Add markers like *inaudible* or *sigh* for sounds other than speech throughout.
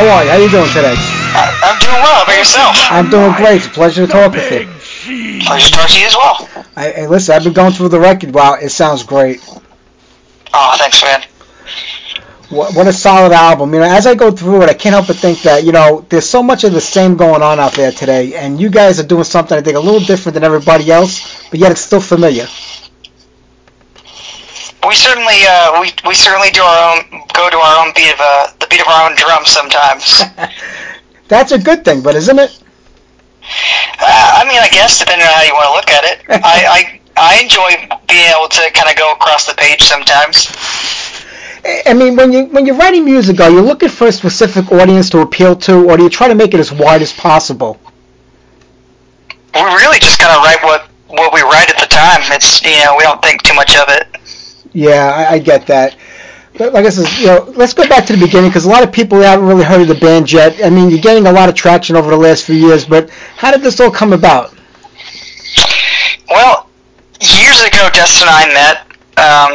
How are you? How you doing today? I, I'm doing well. How about yourself? I'm doing great. It's a pleasure to talk with you. Pleasure to talk to you as well. I, hey, listen, I've been going through the record. Wow, it sounds great. Oh, thanks, man. What, what a solid album. You know, as I go through it, I can't help but think that, you know, there's so much of the same going on out there today, and you guys are doing something, I think, a little different than everybody else, but yet it's still familiar. We certainly, uh, we we certainly do our own, go to our own beat of uh, the beat of our own drum sometimes. *laughs* That's a good thing, but isn't it? Uh, I mean, I guess depending on how you want to look at it. I, I I enjoy being able to kind of go across the page sometimes. I mean, when you when you're writing music, are you looking for a specific audience to appeal to, or do you try to make it as wide as possible? We really just kind of write what what we write at the time. It's you know we don't think too much of it. Yeah, I, I get that. I said, you know, let's go back to the beginning because a lot of people haven't really heard of the band yet. I mean, you're getting a lot of traction over the last few years, but how did this all come about? Well, years ago, Dustin and I met um,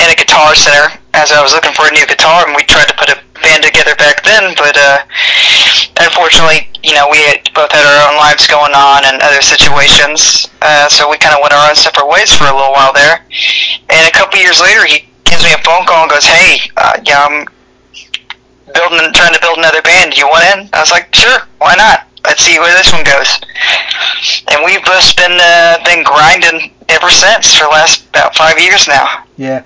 in a guitar center as I was looking for a new guitar, and we tried to put a band together back then. But uh, unfortunately, you know, we had both had our own lives going on and other situations, uh, so we kind of went our own separate ways for a little while there. And a couple years later, he gives me a phone call and goes, "Hey, uh, yeah, I'm building, trying to build another band. Do you want in?" I was like, "Sure, why not? Let's see where this one goes." And we've just been uh, been grinding ever since for the last about five years now. Yeah.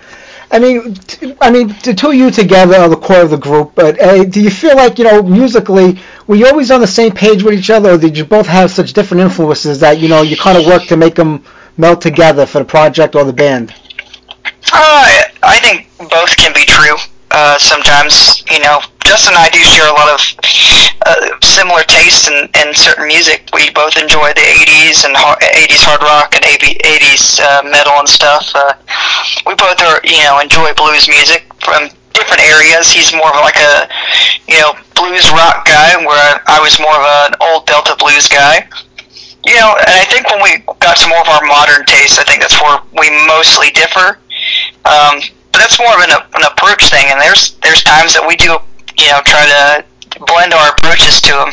I mean, t- I mean, the two of you together are the core of the group. But uh, do you feel like you know, musically, were you always on the same page with each other, or did you both have such different influences that you know you kind of work to make them melt together for the project or the band? Uh, I think both can be true. Uh, sometimes, you know, Justin and I do share a lot of uh, similar tastes in, in certain music. We both enjoy the 80s and har- 80s hard rock and 80s uh, metal and stuff. Uh, we both are, you know, enjoy blues music from different areas. He's more of like a, you know, blues rock guy, where I was more of an old Delta blues guy. You know, and I think when we got to more of our modern tastes, I think that's where we mostly differ. Um, that's more of an, an approach thing, and there's there's times that we do, you know, try to blend our approaches to them,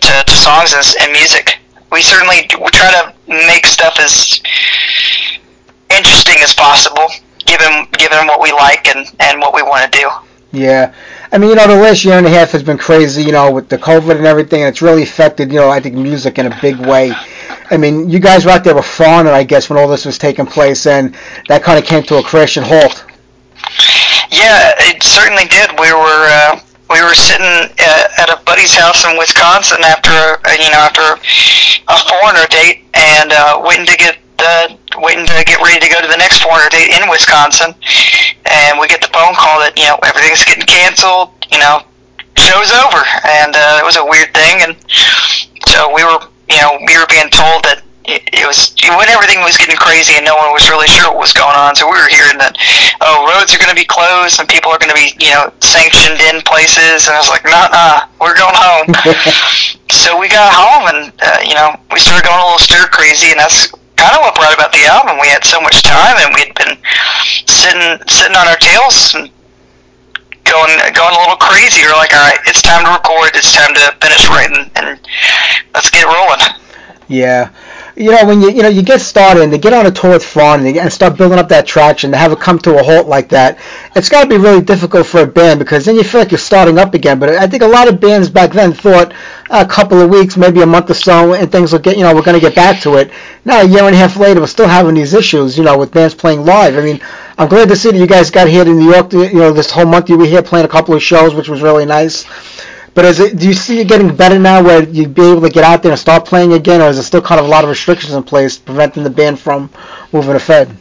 to, to songs and, and music. We certainly we try to make stuff as interesting as possible, given given what we like and, and what we want to do. Yeah. I mean, you know, the last year and a half has been crazy, you know, with the COVID and everything, and it's really affected, you know, I think music in a big way. I mean, you guys were out there with Foreigner, I guess, when all this was taking place, and that kind of came to a crashing halt. Yeah, it certainly did. We were uh, we were sitting at a buddy's house in Wisconsin after uh, you know after a foreigner date and uh, waiting to get uh, waiting to get ready to go to the next foreigner date in Wisconsin, and we get the phone call that you know everything's getting canceled. You know, show's over, and uh, it was a weird thing, and so we were you know we were being told that it, it was when everything was getting crazy and no one was really sure what was going on. So we were hearing that oh roads are going to be closed and people are going to be you know sanctioned in places, and I was like, nah, nah, we're going home. *laughs* so we got home and uh, you know we started going a little stir crazy, and that's kind of what brought about the album. We had so much time and we'd been sitting sitting on our tails and going going a little crazy. We're like, all right, it's time to record. It's time to finish writing, and rolling. Yeah you know, when you you know you get started and they get on a tour with Fawn and, and start building up that traction, to have it come to a halt like that, it's got to be really difficult for a band because then you feel like you're starting up again. But I think a lot of bands back then thought a couple of weeks, maybe a month or so, and things will get you know we're going to get back to it. Now a year and a half later, we're still having these issues, you know, with bands playing live. I mean, I'm glad to see that you guys got here to New York. You know, this whole month you were here playing a couple of shows, which was really nice. But is it? Do you see it getting better now, where you'd be able to get out there and start playing again, or is there still kind of a lot of restrictions in place preventing the band from moving ahead?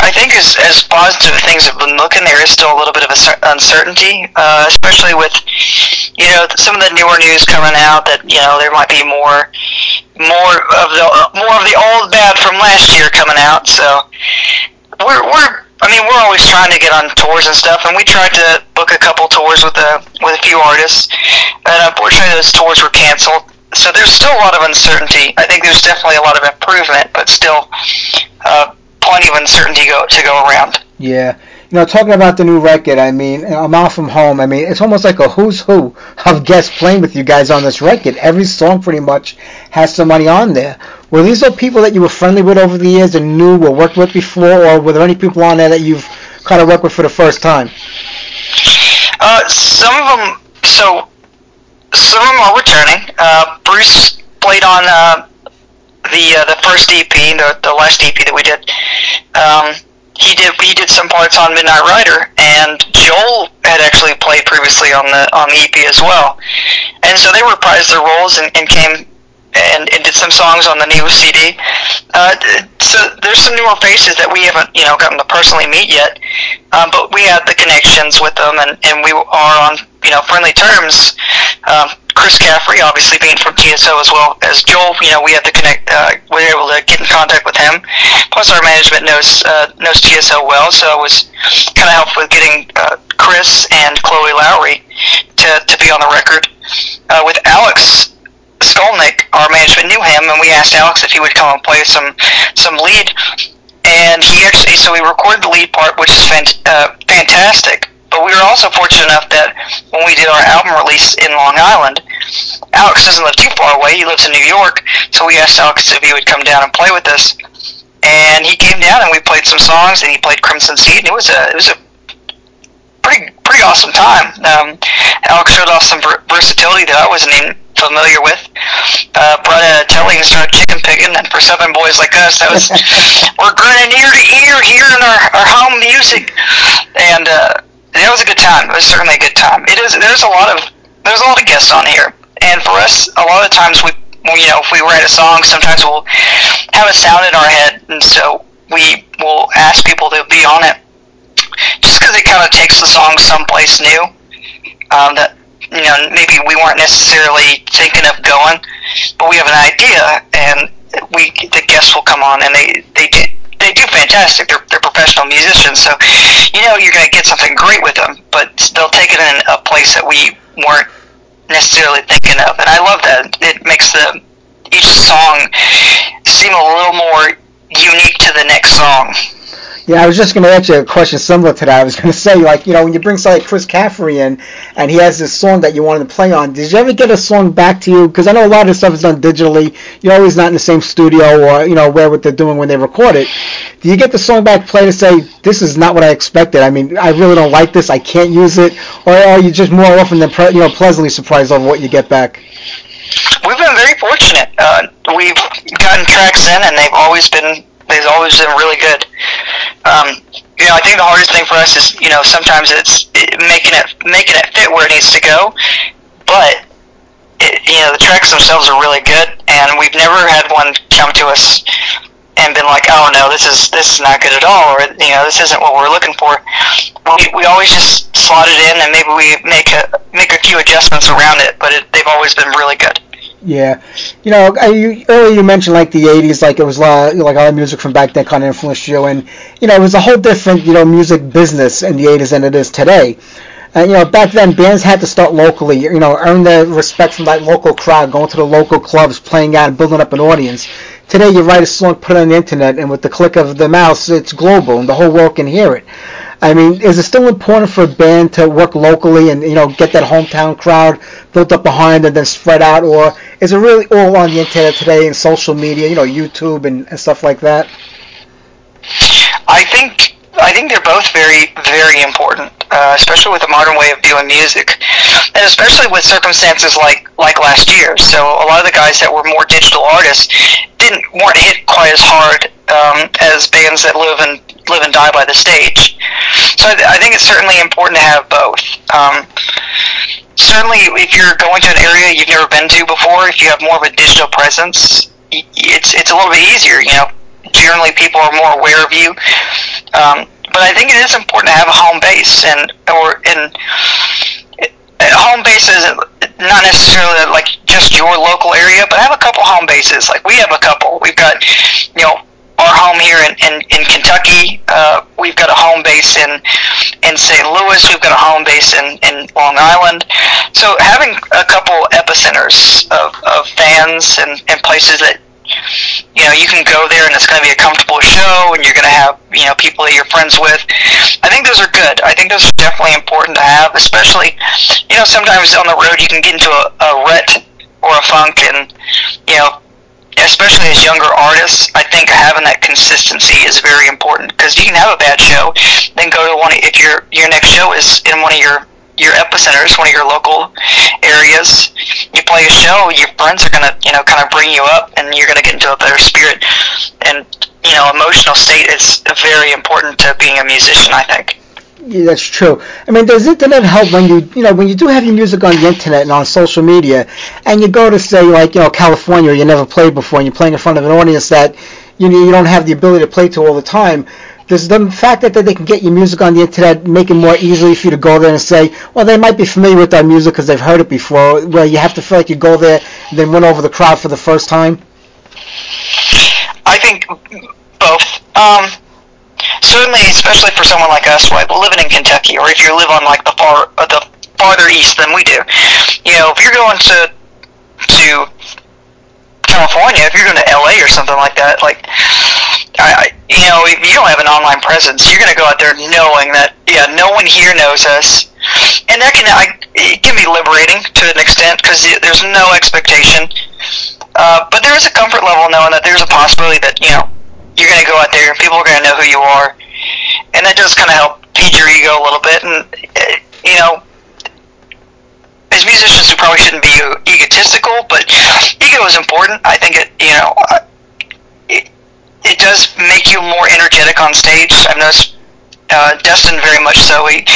I think as, as positive things have been looking, there is still a little bit of uncertainty, uh, especially with you know some of the newer news coming out that you know there might be more more of the more of the old bad from last year coming out. So we're we're I mean, we're always trying to get on tours and stuff, and we tried to book a couple tours with a with a few artists, and unfortunately, those tours were canceled. So there's still a lot of uncertainty. I think there's definitely a lot of improvement, but still uh, plenty of uncertainty go, to go around. Yeah. You know, talking about the new record, I mean, A Mile From Home. I mean, it's almost like a who's who of guests playing with you guys on this record. Every song pretty much has somebody on there. Were these all people that you were friendly with over the years and knew or worked with before, or were there any people on there that you've kind of worked with for the first time? Uh, some of them. So some of them are returning. Uh, Bruce played on uh, the uh, the first EP, the the last EP that we did. Um, he did he did some parts on Midnight Rider, and Joel had actually played previously on the on the EP as well, and so they reprised their roles and, and came and, and did some songs on the new CD. Uh, so there's some newer faces that we haven't, you know, gotten to personally meet yet, um, but we have the connections with them, and, and we are on, you know, friendly terms. Um, Chris Caffery, obviously being from TSO as well as Joel, you know, we had to connect. Uh, we were able to get in contact with him. Plus, our management knows uh, knows TSO well, so it was kind of helpful with getting uh, Chris and Chloe Lowery to to be on the record. Uh, with Alex, Skolnick, our management knew him, and we asked Alex if he would come and play some some lead. And he actually, so we recorded the lead part, which is fant- uh, fantastic. But we were also fortunate enough that when we did our album release in Long Island, Alex doesn't live too far away. He lives in New York, so we asked Alex if he would come down and play with us. And he came down, and we played some songs, and he played Crimson Seed, and it was a it was a pretty pretty awesome time. Um, Alex showed off some versatility that I wasn't even familiar with. Uh, brought a Tele and started chicken picking, and for seven boys like us, that was *laughs* we're grinning ear to ear hearing our, our home music, and uh, that was a good time. It was certainly a good time. It is. There's a lot of there's a lot of guests on here, and for us, a lot of times we, you know, if we write a song, sometimes we'll have a sound in our head, and so we will ask people to be on it, just because it kind of takes the song someplace new. Um, that you know, maybe we weren't necessarily thinking of going, but we have an idea, and we the guests will come on, and they they do they do fantastic. They're they're professional musicians, so you know you're going to get something great with them. But they'll take it in a place that we weren't necessarily thinking of, and I love that. It makes the each song seem a little more unique to the next song. Yeah, I was just going to ask you a question similar to that. I was going *laughs* to say, like, you know, when you bring somebody like Chris Caffery in, and he has this song that you wanted to play on, did you ever get a song back to you? Because I know a lot of stuff is done digitally. You're always not in the same studio or, you know, where what they're doing when they record it. Do you get the song back played to say, this is not what I expected? I mean, I really don't like this. I can't use it. Or are you just more often than, you know, pleasantly surprised over what you get back? We've been very fortunate. Uh, we've gotten tracks in, and they've always been they've always been really good. Um, you know, I think the hardest thing for us is, you know, sometimes it's making it making it fit where it needs to go, but it, you know, the tracks themselves are really good, and we've never had one come to us and been like, oh no, this is this is not good at all, or you know, this isn't what we're looking for. We, we always just slot it in, and maybe we make a make a few adjustments around it, but it, they've always been really good. Yeah, you know, you, earlier you mentioned like the '80s, like it was uh, like all the music from back then kind of influenced you, and you know, it was a whole different you know music business in the '80s than it is today. And you know, back then bands had to start locally, you know, earn the respect from that local crowd, going to the local clubs, playing out, and building up an audience. Today, you write a song, put it on the internet, and with the click of the mouse, it's global, and the whole world can hear it. I mean, is it still important for a band to work locally and you know get that hometown crowd built up behind and then spread out, or is it really all on the internet today and social media, you know, YouTube and, and stuff like that? I think I think they're both very very important, uh, especially with the modern way of doing music, and especially with circumstances like like last year. So a lot of the guys that were more digital artists didn't weren't hit quite as hard um, as bands that live and live and die by the stage. So I, I think it's certainly important to have both. Um, certainly, if you're going to an area you've never been to before, if you have more of a digital presence, it's it's a little bit easier. You know, generally people are more aware of you. Um, but I think it is important to have a home base, and or in home base isn't not necessarily like just your local area, but have a couple home bases. Like we have a couple. We've got, you know, our home here in, in, in Kentucky. Uh, we've got a home base in in St. Louis. We've got a home base in, in Long Island. So having a couple epicenters of, of fans and, and places that you know you can go there and it's going to be a comfortable show and you're going to have you know people that you're friends with i think those are good i think those are definitely important to have especially you know sometimes on the road you can get into a, a rut or a funk and you know especially as younger artists, I think having that consistency is very important because you can have a bad show, then go to one. If your your next show is in one of your your epicenters, one of your local areas, you play a show, your friends are gonna you know kind of bring you up, and you're gonna get into a better spirit. And you know, emotional state is very important to being a musician. I think. Yeah, that's true. I mean, does internet help when you, you know, when you do have your music on the internet and on social media, and you go to say like, you know, California, you never played before, and you're playing in front of an audience that you know, you don't have the ability to play to all the time. Does the fact that, they can get your music on the internet make it more easily for you to go there and say, well, they might be familiar with our music because they've heard it before, where you have to feel like you go there and then win over the crowd for the first time? I think both. Um, certainly, especially for someone like us, like living in Kentucky, or if you live on like the far uh, the farther east than we do, you know, if you're going to to California, if you're going to LA or something like that, like I, you know, if you don't have an online presence, you're going to go out there knowing that yeah, no one here knows us, and that can I, it can be liberating to an extent because there's no expectation. Uh, but there is a comfort level knowing that there's a possibility that you know you're going to go out there and people are going to know who you are. And that does kind of help feed your ego a little bit. And, uh, you know, as musicians, we probably shouldn't be egotistical, but ego is important. I think it, you know, it, does make you more energetic on stage. I've noticed uh, Dustin very much so. He,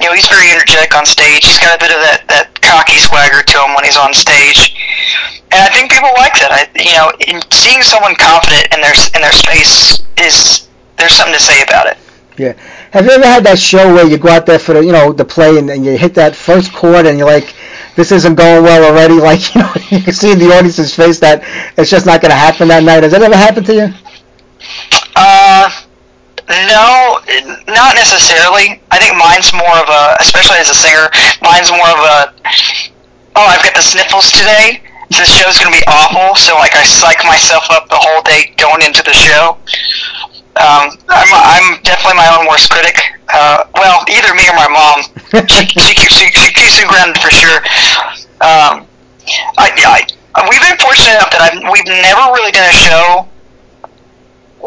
you know, he's very energetic on stage. He's got a bit of that, that cocky swagger to him when he's on stage and I think people like that. I, you know, in seeing someone confident in their in their space is there's something to say about it. Yeah. Have you ever had that show where you go out there for the you know the play and, and you hit that first chord and you're like, this isn't going well already? *laughs* Like you know you can see in the audience's face that it's just not going to happen that night. Has that ever happened to you? Uh. No, not necessarily. I think mine's more of a, especially as a singer, mine's more of a, oh, I've got the sniffles today this show's gonna be awful, so like I psych myself up the whole day going into the show. Um, I'm I'm definitely my own worst critic. Uh, well, either me or my mom. she, *laughs* she keeps she, she keeps me grounded for sure. Um, I, I we've been fortunate enough that I've we've never really done a show.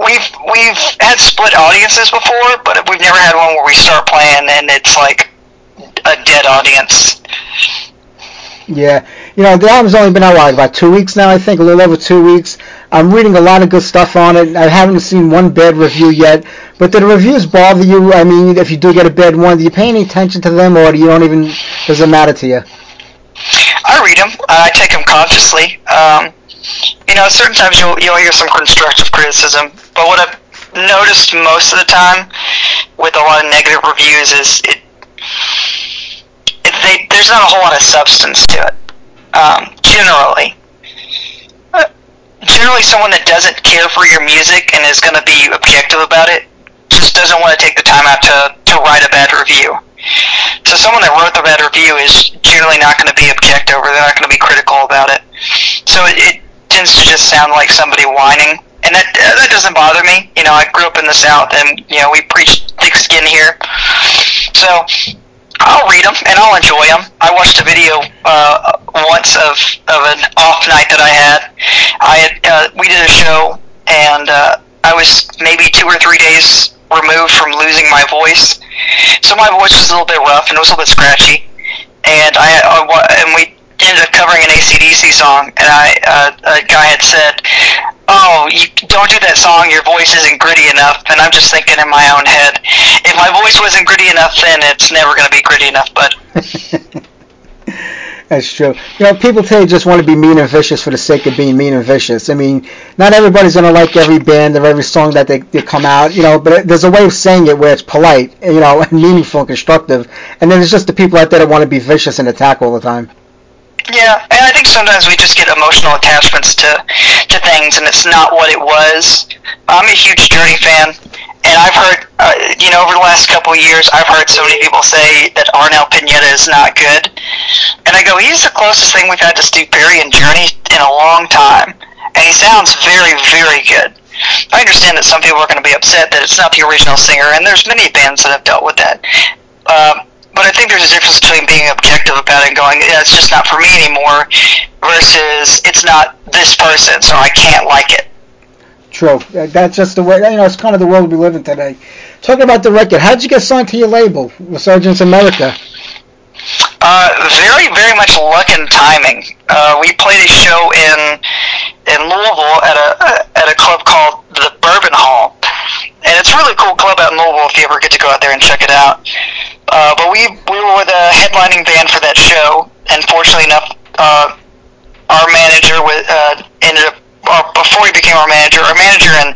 We've we've had split audiences before, but we've never had one where we start playing and it's like a dead audience. Yeah, you know the album's only been out like about two weeks now, I think, a little over two weeks. I'm reading a lot of good stuff on it. I haven't seen one bad review yet, but do the reviews bother you? I mean, if you do get a bad one, do you pay any attention to them, or do you don't even? Does it matter to you? I read them. Uh, I take them consciously. Um, you know, certain times you'll you'll hear some constructive criticism, but what I've noticed most of the time with a lot of negative reviews is it they, there's not a whole lot of substance to it. Um, generally, generally someone that doesn't care for your music and is going to be objective about it just doesn't want to take the time out to, to write a bad review. So someone that wrote the bad review is generally not going to be objective or they're not going to be critical about it. So it, it tends to just sound like somebody whining. And that that doesn't bother me. You know, I grew up in the South, and you know we preach thick skin here. So I'll read them and I'll enjoy them. I watched a video uh, once of, of an off night that I had. I had uh, we did a show and uh, I was maybe two or three days removed from losing my voice, so my voice was a little bit rough and it was a little bit scratchy. And I uh, and we ended up covering an ACDC song, and I uh, a guy had said, "Oh, you don't do that song. Your voice isn't gritty enough." And I'm just thinking in my own head, if my voice wasn't gritty enough, then it's never going to be gritty enough. But *laughs* That's true. You know, people today just want to be mean and vicious for the sake of being mean and vicious. I mean, not everybody's going to like every band or every song that they, they come out, you know, but there's a way of saying it where it's polite, you know, *laughs* and meaningful and constructive. And then there's just the people out there that want to be vicious and attack all the time. Yeah, and I think sometimes we just get emotional attachments to to things, and it's not what it was. I'm a huge Journey fan, and I've heard, uh, you know, over the last couple of years, I've heard so many people say that Arnel Pineda is not good, and I go, he's the closest thing we've had to Steve Perry and Journey in a long time, and he sounds very, very good. I understand that some people are going to be upset that it's not the original singer, and there's many bands that have dealt with that. Um, but I think there's a difference between being objective about it and going, yeah, it's just not for me anymore, versus it's not this person, so I can't like it. True. That's just the way, you know, it's kind of the world we live in today. Talking about the record, how did you get signed to your label, Resurgence America? Uh, very, very much luck and timing. Uh, we played a show in in Louisville at a at a club called the Bourbon Hall, and it's a really cool club out in Louisville. If you ever get to go out there and check it out, uh, but we we were the headlining band for that show, and fortunately enough, uh, our manager was, uh, ended up uh, before he became our manager. Our manager and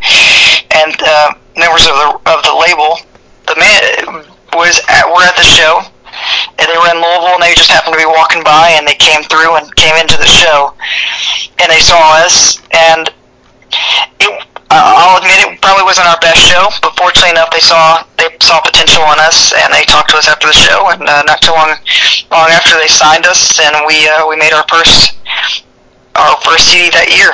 and uh, members of the of the label, the man was at, were at the show, and they were in Louisville, and they just happened to be walking by, and they came through and came into the show, and they saw us, and it I'll wasn't our best show, but fortunately enough, they saw they saw potential in us, and they talked to us after the show. And uh, not too long long after they signed us, and we uh, we made our first our first CD that year.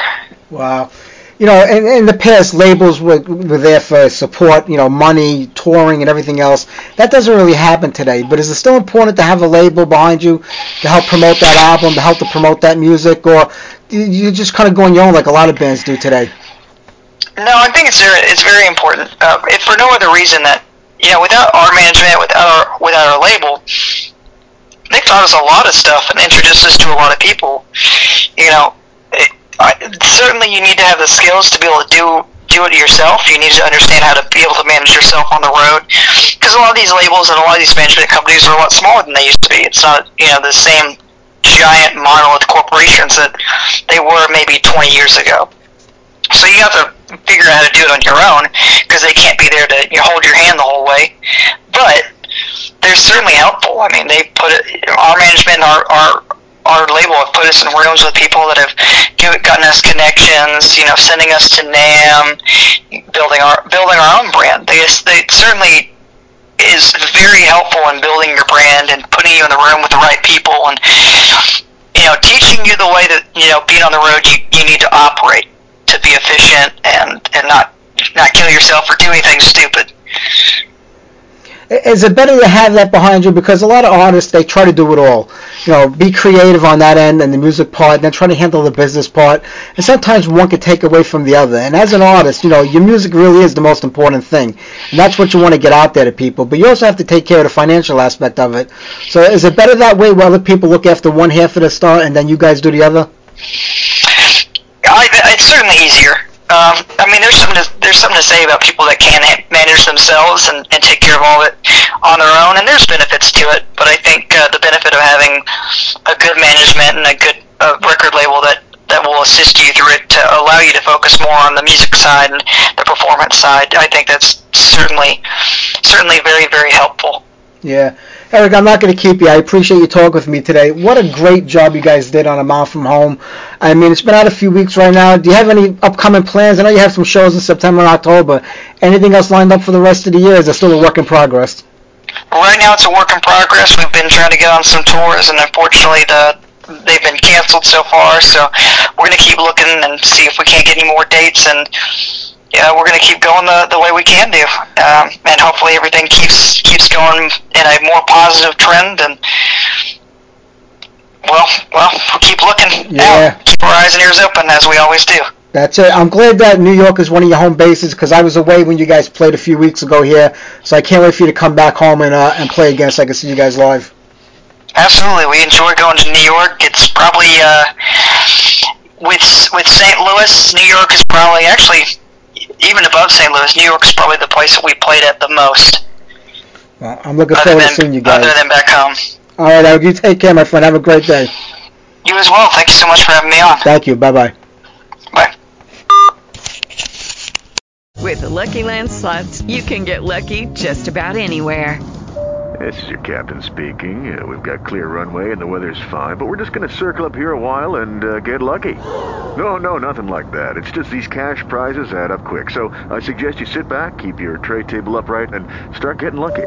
Wow. You know, in, in the past, labels were, were there for support, you know, money, touring, and everything else. That doesn't really happen today. But is it still important to have a label behind you to help promote that album, to help to promote that music, or you just kind of go on your own like a lot of bands do today? No, I think it's very, it's very important. Uh, if for no other reason that you know, without our management, without our without our label, they taught us a lot of stuff and introduced us to a lot of people. You know, it, I, certainly you need to have the skills to be able to do do it yourself. You need to understand how to be able to manage yourself on the road because a lot of these labels and a lot of these management companies are a lot smaller than they used to be. It's not you know the same giant monolith corporations that they were maybe 20 years ago. So you have to figure out how to do it on your own because they can't be there to you know, hold your hand the whole way. But they're certainly helpful. I mean, they put it, our management, our our our label have put us in rooms with people that have gotten us connections. You know, sending us to NAMM, building our building our own brand. They they certainly is very helpful in building your brand and putting you in the room with the right people and you know teaching you the way that you know being on the road you, you need to operate be efficient and and not not kill yourself or do anything stupid. Is it better to have that behind you because a lot of artists they try to do it all, you know, be creative on that end and the music part, and then try to handle the business part, and sometimes one can take away from the other. And as an artist, you know, your music really is the most important thing, and that's what you want to get out there to people. But you also have to take care of the financial aspect of it. So is it better that way, where other people look after one half of the star and then you guys do the other? I, it's certainly easier. Um, I mean, there's something to, there's something to say about people that can manage themselves and, and take care of all of it on their own, and there's benefits to it. But I think uh, the benefit of having a good management and a good uh, record label that that will assist you through it to allow you to focus more on the music side and the performance side, I think that's certainly certainly very very helpful. Yeah. Eric, I'm not going to keep you. I appreciate you talking with me today. What a great job you guys did on A Mile From Home. I mean, it's been out a few weeks right now. Do you have any upcoming plans? I know you have some shows in September and October. Anything else lined up for the rest of the year? Is it still a work in progress? Right now, it's a work in progress. We've been trying to get on some tours, and unfortunately, the they've been canceled so far. So we're going to keep looking and see if we can't get any more dates and yeah, we're going to keep going the, the way we can do, um, and hopefully everything keeps keeps going in a more positive trend. And well, well, we'll keep looking yeah. out, keep our eyes and ears open as we always do. That's it. I'm glad that New York is one of your home bases because I was away when you guys played a few weeks ago here, so I can't wait for you to come back home and uh, and play again so I can see you guys live. Absolutely, we enjoy going to New York. It's probably uh, with with St. Louis, New York is probably actually even above St. Louis, New York is probably the place that we played at the most. Well, I'm looking forward than, to seeing you guys. Other than back home. All right, Eric, you take care, my friend. Have a great day. You as well. Thank you so much for having me on. Thank you. Bye-bye. Bye. With the Lucky Land slots, you can get lucky just about anywhere. This is your captain speaking. Uh, we've got clear runway and the weather's fine, but we're just going to circle up here a while and uh, get lucky. No, no, nothing like that. It's just these cash prizes add up quick. So I suggest you sit back, keep your tray table upright, and start getting lucky.